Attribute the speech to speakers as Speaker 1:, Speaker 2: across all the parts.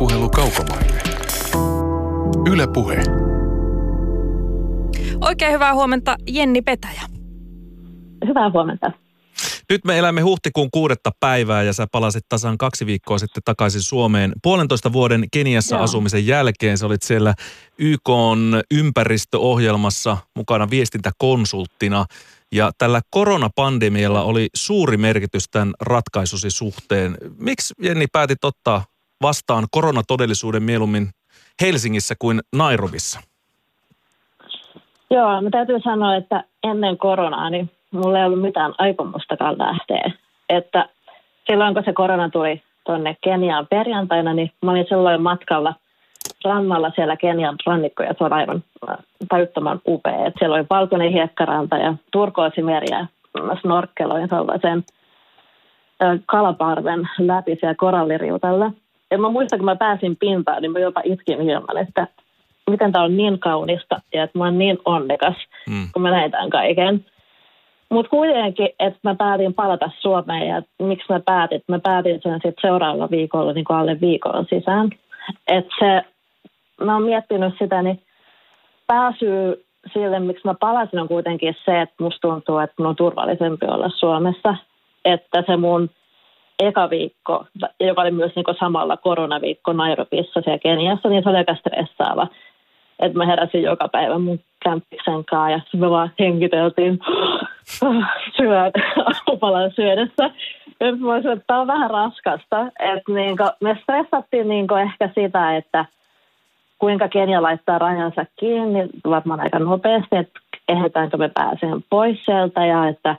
Speaker 1: Vuoropuhelu kaukomaille. Yle Puhe.
Speaker 2: Oikein hyvää huomenta Jenni Petäjä.
Speaker 3: Hyvää huomenta.
Speaker 4: Nyt me elämme huhtikuun kuudetta päivää ja sä palasit tasan kaksi viikkoa sitten takaisin Suomeen. Puolentoista vuoden Keniassa Joo. asumisen jälkeen sä olit siellä YK ympäristöohjelmassa mukana viestintäkonsulttina. Ja tällä koronapandemialla oli suuri merkitys tämän ratkaisusi suhteen. Miksi Jenni päätit ottaa vastaan koronatodellisuuden mieluummin Helsingissä kuin Nairobissa?
Speaker 3: Joo, mä täytyy sanoa, että ennen koronaa niin mulla ei ollut mitään aikomustakaan lähteä. Että silloin kun se korona tuli tuonne Keniaan perjantaina, niin mä olin silloin matkalla rannalla siellä Kenian rannikko ja se on aivan äh, tajuttoman upea. Et siellä oli valkoinen hiekkaranta ja turkoosimeri ja mä snorkkeloin sellaisen äh, kalaparven läpi siellä koralliriutalla. Ja mä muistan, kun mä pääsin pintaan, niin mä jopa itkin hieman, että miten tämä on niin kaunista ja että mä oon niin onnekas, mm. kun mä näin tämän kaiken. Mutta kuitenkin, että mä päätin palata Suomeen ja miksi mä päätin, mä päätin sen sitten seuraavalla viikolla niin alle viikon sisään. Että se, mä oon miettinyt sitä, niin pääsy sille, miksi mä palasin, on kuitenkin se, että musta tuntuu, että mun on turvallisempi olla Suomessa. Että se mun eka viikko, joka oli myös niin samalla koronaviikko Nairobissa siellä Keniassa, niin se oli aika stressaava että mä heräsin joka päivä mun kämppiksen kanssa ja me vaan hengiteltiin syöt, aamupalan syödessä. Ja mä olisin, että tämä on vähän raskasta. Että niinku, me stressattiin niinku ehkä sitä, että kuinka Kenia laittaa rajansa kiinni varmaan aika nopeasti, että ehditäänkö me pääseen pois sieltä ja että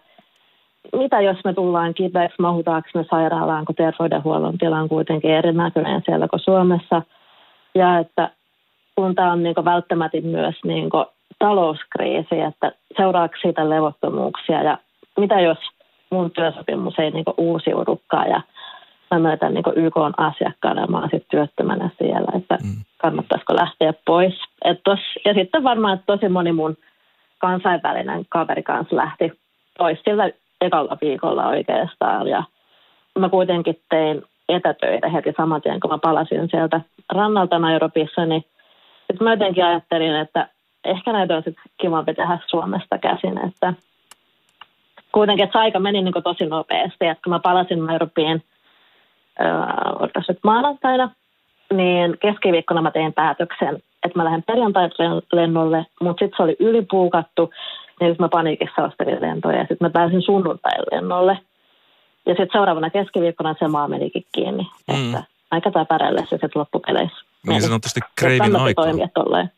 Speaker 3: mitä jos me tullaan kipeäksi, mahutaanko me sairaalaan, kun terveydenhuollon tila on kuitenkin erinäköinen siellä kuin Suomessa. Ja että kun tämä on niin välttämätön myös niin talouskriisi, että seuraako siitä levottomuuksia ja mitä jos mun työsopimus ei niin uusiudukaan ja mä myötän niin YK on asiakkaana ja mä oon sitten työttömänä siellä, että mm. kannattaisiko lähteä pois. Et tos, ja sitten varmaan, että tosi moni mun kansainvälinen kaveri kanssa lähti pois sillä ekalla viikolla oikeastaan. Ja mä kuitenkin tein etätöitä heti saman tien, kun mä palasin sieltä rannalta Nairobiissa, niin sitten mä jotenkin ajattelin, että ehkä näitä olisi kivampi tehdä Suomesta käsin, että kuitenkin että se aika meni niin tosi nopeasti, että kun mä palasin Nairobiin äh, nyt maanantaina, niin keskiviikkona mä tein päätöksen, että mä lähden perjantai-lennolle, mutta sitten se oli ylipuukattu, niin sitten mä paniikissa ostelin lentoja ja sitten mä pääsin sunnuntai-lennolle. Ja sitten seuraavana keskiviikkona se maa menikin kiinni, mm. että aika täpärälle se sitten loppupeleissä.
Speaker 4: Niin sanotusti kreivin aika.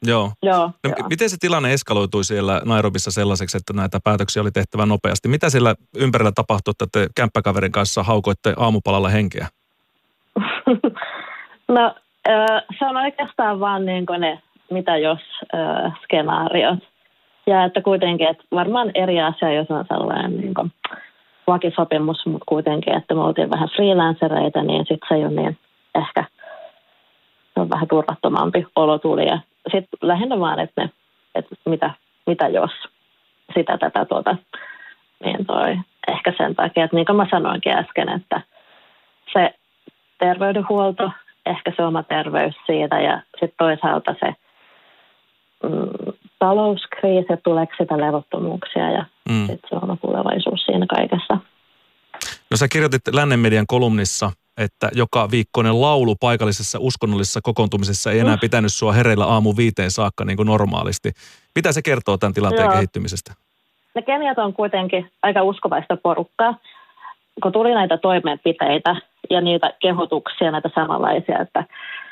Speaker 3: Joo.
Speaker 4: joo, no, joo. Miten se tilanne eskaloitui siellä Nairobissa sellaiseksi, että näitä päätöksiä oli tehtävä nopeasti? Mitä siellä ympärillä tapahtui, että te kämppäkaverin kanssa haukoitte aamupalalla henkeä?
Speaker 3: no se on oikeastaan vaan niin kuin ne mitä jos skenaariot. Ja että kuitenkin, että varmaan eri asia, jos on sellainen niin kuin lakisopimus, mutta kuitenkin, että me oltiin vähän freelancereita, niin sitten se ei ole niin ehkä – on vähän turvattomampi olo tuli. Ja sitten lähinnä vaan, että, ne, että mitä, mitä jos sitä tätä tuota, niin toi, ehkä sen takia, että niin kuin mä sanoinkin äsken, että se terveydenhuolto, ehkä se oma terveys siitä ja sitten toisaalta se mm, talouskriisi, tuleeko sitä levottomuuksia ja mm. sitten se oma tulevaisuus siinä kaikessa.
Speaker 4: No sä kirjoitit Lännen median kolumnissa että joka viikkoinen laulu paikallisessa uskonnollisessa kokoontumisessa ei enää mm. pitänyt sua hereillä aamu viiteen saakka niin kuin normaalisti. Mitä se kertoo tämän tilanteen Joo. kehittymisestä?
Speaker 3: Ne keniat on kuitenkin aika uskovaista porukkaa. Kun tuli näitä toimenpiteitä ja niitä kehotuksia, näitä samanlaisia, että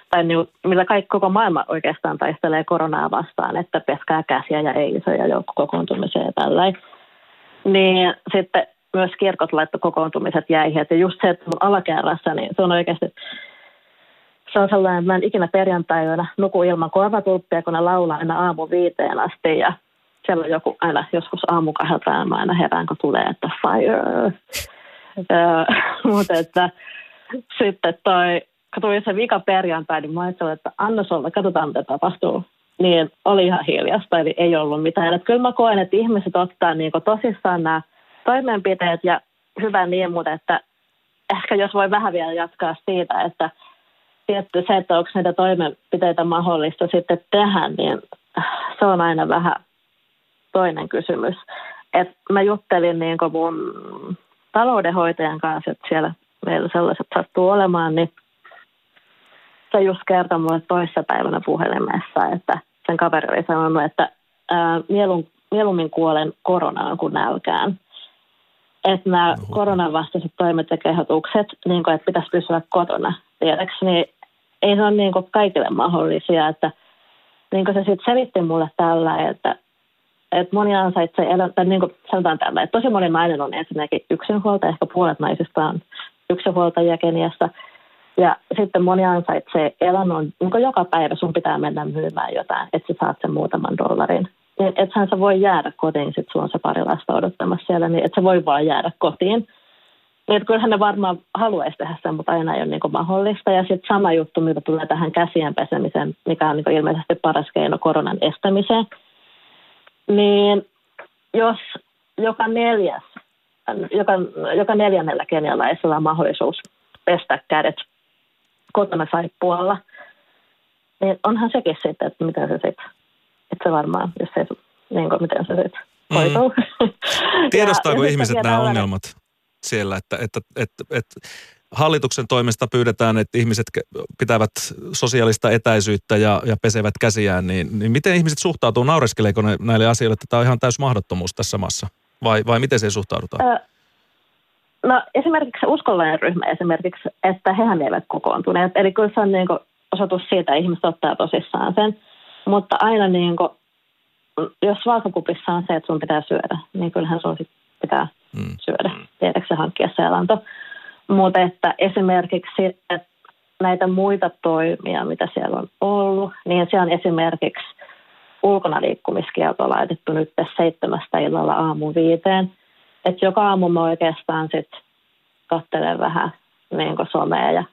Speaker 3: tai niin, millä kaikki koko maailma oikeastaan taistelee koronaa vastaan, että peskää käsiä ja ei isoja joukkokokoontumisia ja tällainen. Niin sitten myös kirkot laittoi kokoontumiset jäihin. Ja just se, että mun alakerrassa, niin se on oikeasti, se on sellainen, että mä en ikinä perjantaina nuku ilman korvatulppia, kun ne laulaa aina aamu viiteen asti ja siellä on joku aina joskus aamu kahdelta mä aina herään, kun tulee, että fire. Mutta että sitten toi, tuli se vika perjantai, niin mä ajattelin, että anna olla, katsotaan mitä tapahtuu. Niin oli ihan hiljasta, eli ei ollut mitään. Että kyllä mä koen, että ihmiset ottaa niin tosissaan nämä toimenpiteet ja hyvä niin, mutta että ehkä jos voi vähän vielä jatkaa siitä, että tietty se, että onko näitä toimenpiteitä mahdollista sitten tehdä, niin se on aina vähän toinen kysymys. Et mä juttelin niin mun taloudenhoitajan kanssa, että siellä meillä sellaiset sattuu olemaan, niin se just kertoi mulle toissa päivänä puhelimessa, että sen kaveri oli sanonut, että ää, mielun, mieluummin kuolen koronaan kuin nälkään. Että nämä koronan vastaiset toimet ja kehotukset, niin kuin, että pitäisi pysyä kotona, tiedäksi, niin ei se ole niin kuin kaikille mahdollisia, että niin kuin se sitten selitti mulle tällä, että, että moni ansaitsee elä, tai niin kuin sanotaan tällä, että tosi moni nainen on ensinnäkin yksinhuolta, ehkä puolet naisista on yksinhuoltajia Keniassa, ja sitten moni ansaitsee elannon, niin joka päivä sun pitää mennä myymään jotain, että sä saat sen muutaman dollarin. Niin ethän sä voi jäädä kotiin, sit sulla on se pari lasta odottamassa siellä, niin et sä voi vaan jäädä kotiin. Niin, kyllähän ne varmaan haluaisi tehdä sen, mutta aina ei ole niin mahdollista. Ja sitten sama juttu, mitä tulee tähän käsien pesemiseen, mikä on niin ilmeisesti paras keino koronan estämiseen. Niin jos joka neljäs, joka, joka neljännellä kenialaisella on mahdollisuus pestä kädet kotona saippualla, niin onhan sekin sitten, että miten se sitten, että se varmaan, jos se, niin kuin, miten se sitten hoituu. Mm.
Speaker 4: Tiedostaako ja, ihmiset nämä ongelmat? siellä, että, että, että, että hallituksen toimesta pyydetään, että ihmiset pitävät sosiaalista etäisyyttä ja, ja pesevät käsiään, niin, niin miten ihmiset suhtautuu, naureskeleeko ne näille asioille, että tämä on ihan täys mahdottomuus tässä maassa? Vai, vai miten se suhtaudutaan? Ö,
Speaker 3: no esimerkiksi uskollinen ryhmä esimerkiksi, että hehän eivät kokoontuneet. Eli kyllä se on niin kuin osoitus siitä, että ihmiset ottaa tosissaan sen. Mutta aina niin kuin, jos valkokupissa on se, että sun pitää syödä, niin kyllähän sun sit pitää mm. syödä, tietääksä hankkia se elanto. Mutta että esimerkiksi että näitä muita toimia, mitä siellä on ollut, niin siellä on esimerkiksi ulkona liikkumiskielto laitettu nyt seitsemästä illalla aamu viiteen. Että joka aamu mä oikeastaan sitten katselen vähän niin somea ja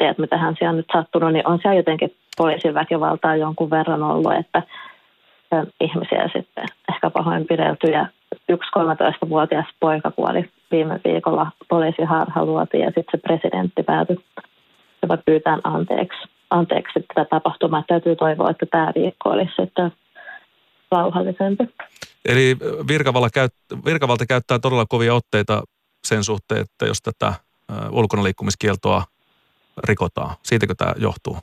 Speaker 3: että mitä hän siellä on nyt sattunut, niin on siellä jotenkin poliisin väkivaltaa jonkun verran ollut, että ihmisiä sitten ehkä pahoinpidelty ja yksi 13-vuotias poika kuoli viime viikolla poliisiharha luotiin ja sitten se presidentti päätyi jopa pyytään anteeksi, anteeksi tätä tapahtumaa. Täytyy toivoa, että tämä viikko olisi sitten rauhallisempi.
Speaker 4: Eli virkavalta, käyt, virkavalta käyttää todella kovia otteita sen suhteen, että jos tätä ulkona liikkumiskieltoa rikotaan. Siitäkö tämä johtuu,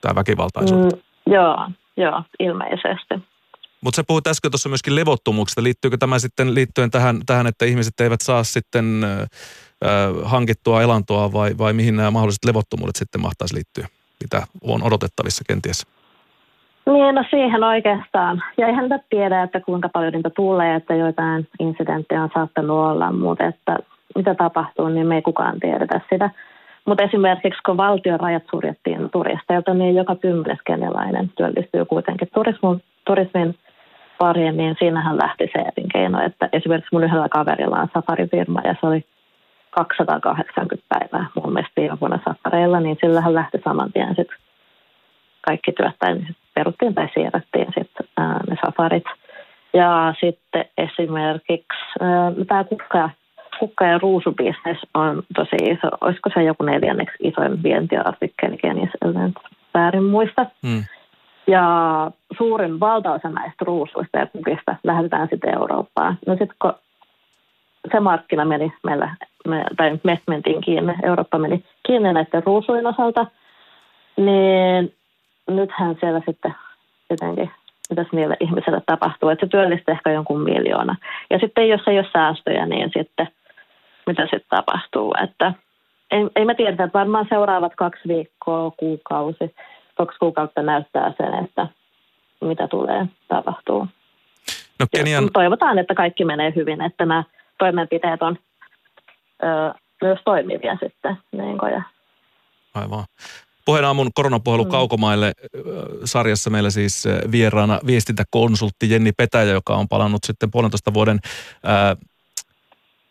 Speaker 4: tämä väkivaltaisuus? Mm,
Speaker 3: joo, joo, ilmeisesti.
Speaker 4: Mutta sä puhuit äsken tuossa myöskin levottomuuksista. Liittyykö tämä sitten liittyen tähän, tähän että ihmiset eivät saa sitten äh, hankittua elantoa vai, vai mihin nämä mahdolliset levottomuudet sitten mahtaisi liittyä? Mitä on odotettavissa kenties?
Speaker 3: Niin, no siihen oikeastaan. Ja eihän nyt tiedä, että kuinka paljon niitä tulee, että joitain incidenttejä on saattanut olla, mutta että mitä tapahtuu, niin me ei kukaan tiedetä sitä. Mutta esimerkiksi kun valtion rajat suljettiin turisteilta, niin joka kymmenes kenialainen työllistyy kuitenkin turismin, turismin pariin, niin siinähän lähti se elinkeino. Että esimerkiksi mun yhdellä kaverilla on safarifirma ja se oli 280 päivää mun mielestä viime vuonna safareilla, niin sillähän lähti saman tien sitten kaikki työt, tai siirrettiin sitten ne safarit. Ja sitten esimerkiksi tämä kukka, kukka- ja ruusubisnes on tosi iso. Olisiko se joku neljänneksi isoin vientiartikkeli Keniassa, en väärin muista. Mm. Ja suurin valtaosa näistä ruusuista ja kukista lähetetään sitten Eurooppaan. No sitten kun se markkina meni meillä, me, tai me mentiin kiinni, Eurooppa meni kiinni näiden ruusujen osalta, niin nythän siellä sitten jotenkin, mitäs niille ihmisille tapahtuu, että se työllistää ehkä jonkun miljoona. Ja sitten jos ei ole säästöjä, niin sitten mitä sitten tapahtuu, että ei, ei me tiedetä, että varmaan seuraavat kaksi viikkoa, kuukausi, kaksi kuukautta näyttää sen, että mitä tulee tapahtuu. No, Kenian... Toivotaan, että kaikki menee hyvin, että nämä toimenpiteet on ö, myös toimivia sitten. Niin kuin, ja...
Speaker 4: Aivan. Puheen aamun koronapuhelu mm. Kaukomaille sarjassa meillä siis vieraana viestintäkonsultti Jenni Petäjä, joka on palannut sitten puolentoista vuoden ää,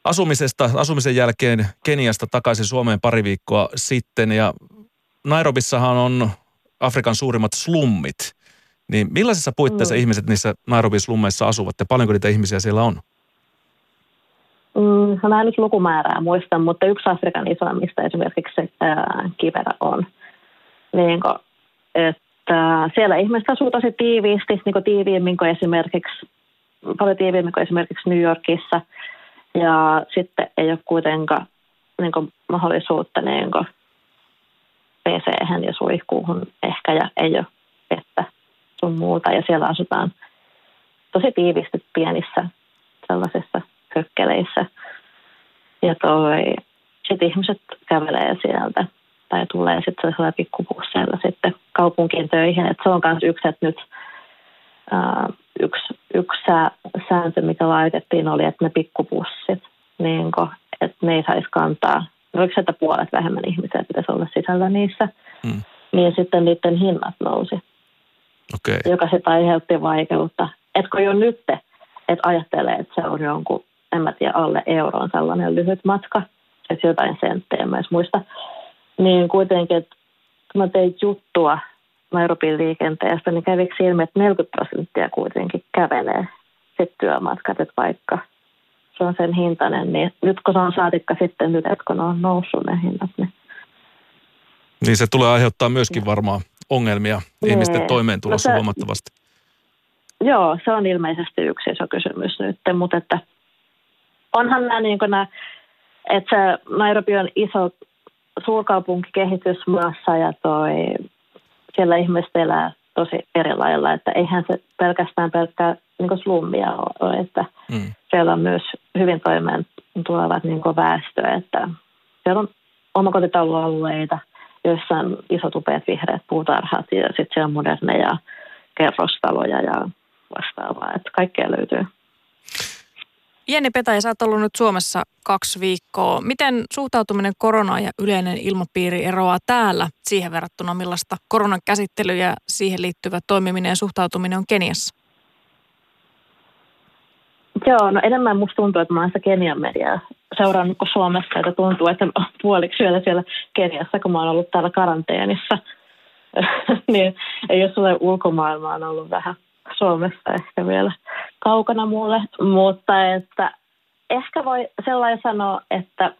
Speaker 4: asumisesta, asumisen jälkeen Keniasta takaisin Suomeen pari viikkoa sitten. Ja Nairobissahan on Afrikan suurimmat slummit. Niin millaisissa puitteissa mm. ihmiset niissä Nairobin slummeissa asuvat ja paljonko niitä ihmisiä siellä on?
Speaker 3: Mm, mä en nyt lukumäärää muista, mutta yksi Afrikan isoimmista esimerkiksi ää, Kiverä on. Niin kuin, että siellä ihmiset asuu tosi tiiviisti, niin kuin tiiviimmin kuin esimerkiksi, paljon tiiviimmin kuin esimerkiksi New Yorkissa. Ja sitten ei ole kuitenkaan niin kuin, mahdollisuutta niin kuin, pc ja suihkuuhun ehkä ja ei ole vettä sun muuta. Ja siellä asutaan tosi tiivisti pienissä sellaisissa hökkeleissä. Ja toi, sit ihmiset kävelee sieltä tai tulee sitten sellaisella pikkupusseilla sitten kaupunkiin töihin. Et se on myös yksi, että nyt ää, yksi, yksi sääntö, mikä laitettiin, oli, että ne pikkupussit, niin kun, että ne ei saisi kantaa, oliko se, että puolet vähemmän ihmisiä pitäisi olla sisällä niissä, mm. niin sitten niiden hinnat nousi.
Speaker 4: Okay.
Speaker 3: Joka sitten aiheutti vaikeutta. Etkö jo nyt, että ajattelee, että se on jonkun, en mä tiedä, alle euron sellainen lyhyt matka, että jotain senttejä myös muista, niin kuitenkin, että kun mä tein juttua Nairobin liikenteestä, niin käviksi ilmi, että 40 prosenttia kuitenkin kävelee sitten työmatkat, että vaikka se on sen hintainen, niin nyt kun se on saatikka sitten nyt, että kun on noussut ne hinnat, niin
Speaker 4: niin se tulee aiheuttaa myöskin varmaan ongelmia nee. ihmisten niin. toimeentulossa no se, huomattavasti.
Speaker 3: Joo, se on ilmeisesti yksi iso kysymys nyt, mutta että onhan nämä, niin nämä että se Nairobi on iso suurkaupunki kehitysmaassa ja toi, siellä ihmiset elää tosi eri lailla, että eihän se pelkästään pelkkää niin slummia ole, että mm. siellä on myös hyvin toimeen tulevat niin väestö, että siellä on omakotitaulualueita, joissa on isot upeat vihreät puutarhat ja sitten siellä on moderneja kerrostaloja ja vastaavaa, että kaikkea löytyy.
Speaker 2: Jenni Petäjä, sä oot ollut nyt Suomessa kaksi viikkoa. Miten suhtautuminen koronaan ja yleinen ilmapiiri eroaa täällä siihen verrattuna, millaista koronan käsittely ja siihen liittyvä toimiminen ja suhtautuminen on Keniassa?
Speaker 3: Joo, no enemmän musta tuntuu, että mä oon sitä Kenian mediaa seurannut kuin Suomessa, että tuntuu, että puoliksi vielä siellä Keniassa, kun mä oon ollut täällä karanteenissa. niin ei ole sulle ulkomaailmaa on ollut vähän Suomessa ehkä vielä kaukana mulle, mutta että ehkä voi sellainen sanoa, että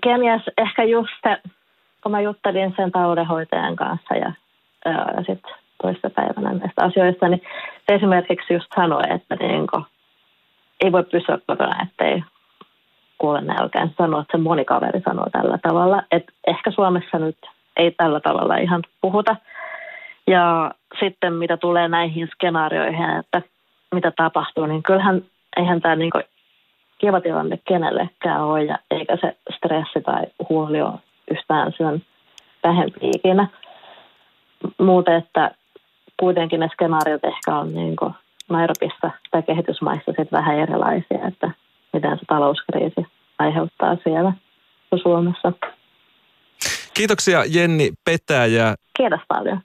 Speaker 3: Kenias ehkä just se, kun mä juttelin sen taloudenhoitajan kanssa ja sitten toista päivänä näistä asioista, niin se esimerkiksi just sanoi, että niin kuin, ei voi pysyä kotona, ettei kuole nälkään. Sanoi, että se moni kaveri sanoo tällä tavalla, että ehkä Suomessa nyt ei tällä tavalla ihan puhuta, ja sitten mitä tulee näihin skenaarioihin, että mitä tapahtuu, niin kyllähän eihän tämä niin kiva tilanne kenellekään ole, ja eikä se stressi tai huoli ole yhtään sen vähempi ikinä. Muuten, että kuitenkin ne skenaariot ehkä on niin Nairobissa tai kehitysmaissa sit vähän erilaisia, että miten se talouskriisi aiheuttaa siellä Suomessa.
Speaker 4: Kiitoksia Jenni Petäjä.
Speaker 3: Kiitos paljon.